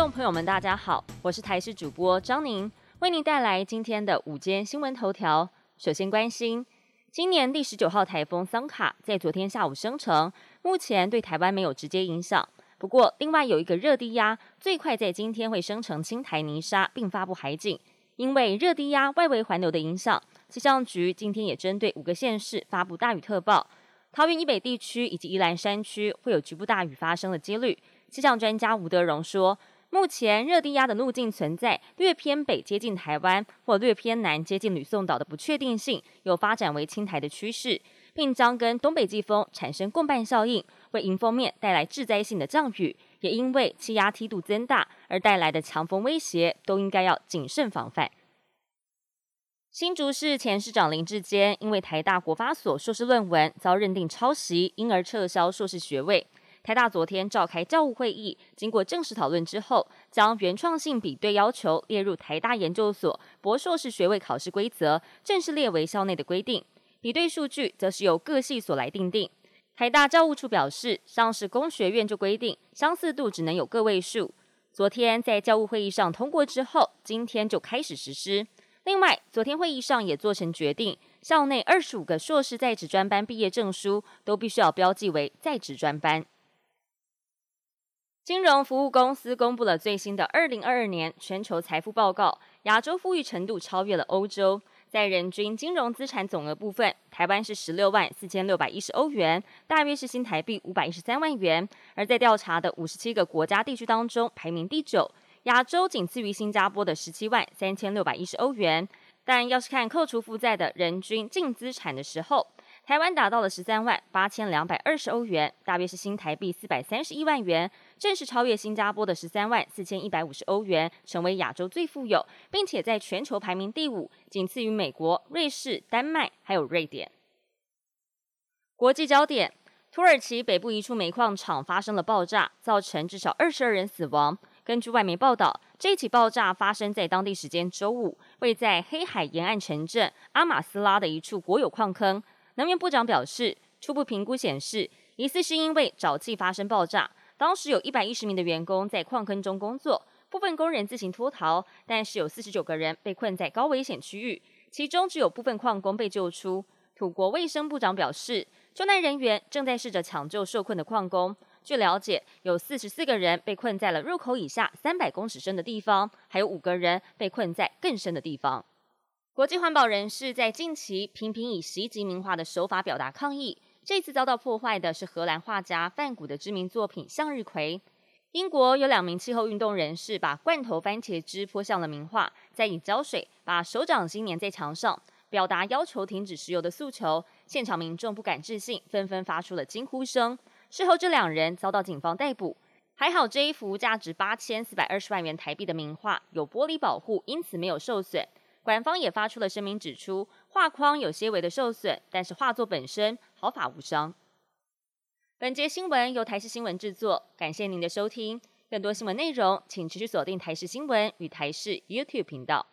众朋友们，大家好，我是台视主播张宁，为您带来今天的午间新闻头条。首先关心，今年第十九号台风桑卡在昨天下午生成，目前对台湾没有直接影响。不过，另外有一个热低压，最快在今天会生成青台泥沙，并发布海警。因为热低压外围环流的影响，气象局今天也针对五个县市发布大雨特报，桃园以北地区以及宜兰山区会有局部大雨发生的几率。气象专家吴德荣说，目前热低压的路径存在略偏北接近台湾，或略偏南接近吕宋岛的不确定性，有发展为青台的趋势，并将跟东北季风产生共伴效应，为迎风面带来致灾性的降雨。也因为气压梯度增大而带来的强风威胁，都应该要谨慎防范。新竹市前市长林志坚因为台大国发所硕士论文遭认定抄袭，因而撤销硕士学位。台大昨天召开教务会议，经过正式讨论之后，将原创性比对要求列入台大研究所博硕士学位考试规则，正式列为校内的规定。比对数据则是由各系所来定定。台大教务处表示，上市工学院就规定相似度只能有个位数。昨天在教务会议上通过之后，今天就开始实施。另外，昨天会议上也做成决定，校内二十五个硕士在职专班毕业证书都必须要标记为在职专班。金融服务公司公布了最新的二零二二年全球财富报告，亚洲富裕程度超越了欧洲。在人均金融资产总额部分，台湾是十六万四千六百一十欧元，大约是新台币五百一十三万元。而在调查的五十七个国家地区当中，排名第九，亚洲仅次于新加坡的十七万三千六百一十欧元。但要是看扣除负债的人均净资产的时候，台湾达到了十三万八千两百二十欧元，大约是新台币四百三十一万元，正式超越新加坡的十三万四千一百五十欧元，成为亚洲最富有，并且在全球排名第五，仅次于美国、瑞士、丹麦还有瑞典。国际焦点：土耳其北部一处煤矿厂发生了爆炸，造成至少二十二人死亡。根据外媒报道，这起爆炸发生在当地时间周五，位在黑海沿岸城镇阿马斯拉的一处国有矿坑。能源部长表示，初步评估显示，疑似是因为沼气发生爆炸。当时有一百一十名的员工在矿坑中工作，部分工人自行脱逃，但是有四十九个人被困在高危险区域，其中只有部分矿工被救出。土国卫生部长表示，救难人员正在试着抢救受困的矿工。据了解，有四十四个人被困在了入口以下三百公尺深的地方，还有五个人被困在更深的地方。国际环保人士在近期频频以袭击名画的手法表达抗议。这次遭到破坏的是荷兰画家范古的知名作品《向日葵》。英国有两名气候运动人士把罐头番茄汁泼向了名画，再以胶水把手掌心粘在墙上，表达要求停止石油的诉求。现场民众不敢置信，纷纷发出了惊呼声。事后，这两人遭到警方逮捕。还好，这一幅价值八千四百二十万元台币的名画有玻璃保护，因此 没有受损。官方也发出了声明，指出画框有些微的受损，但是画作本身毫发无伤。本节新闻由台视新闻制作，感谢您的收听。更多新闻内容，请持续锁定台视新闻与台视 YouTube 频道。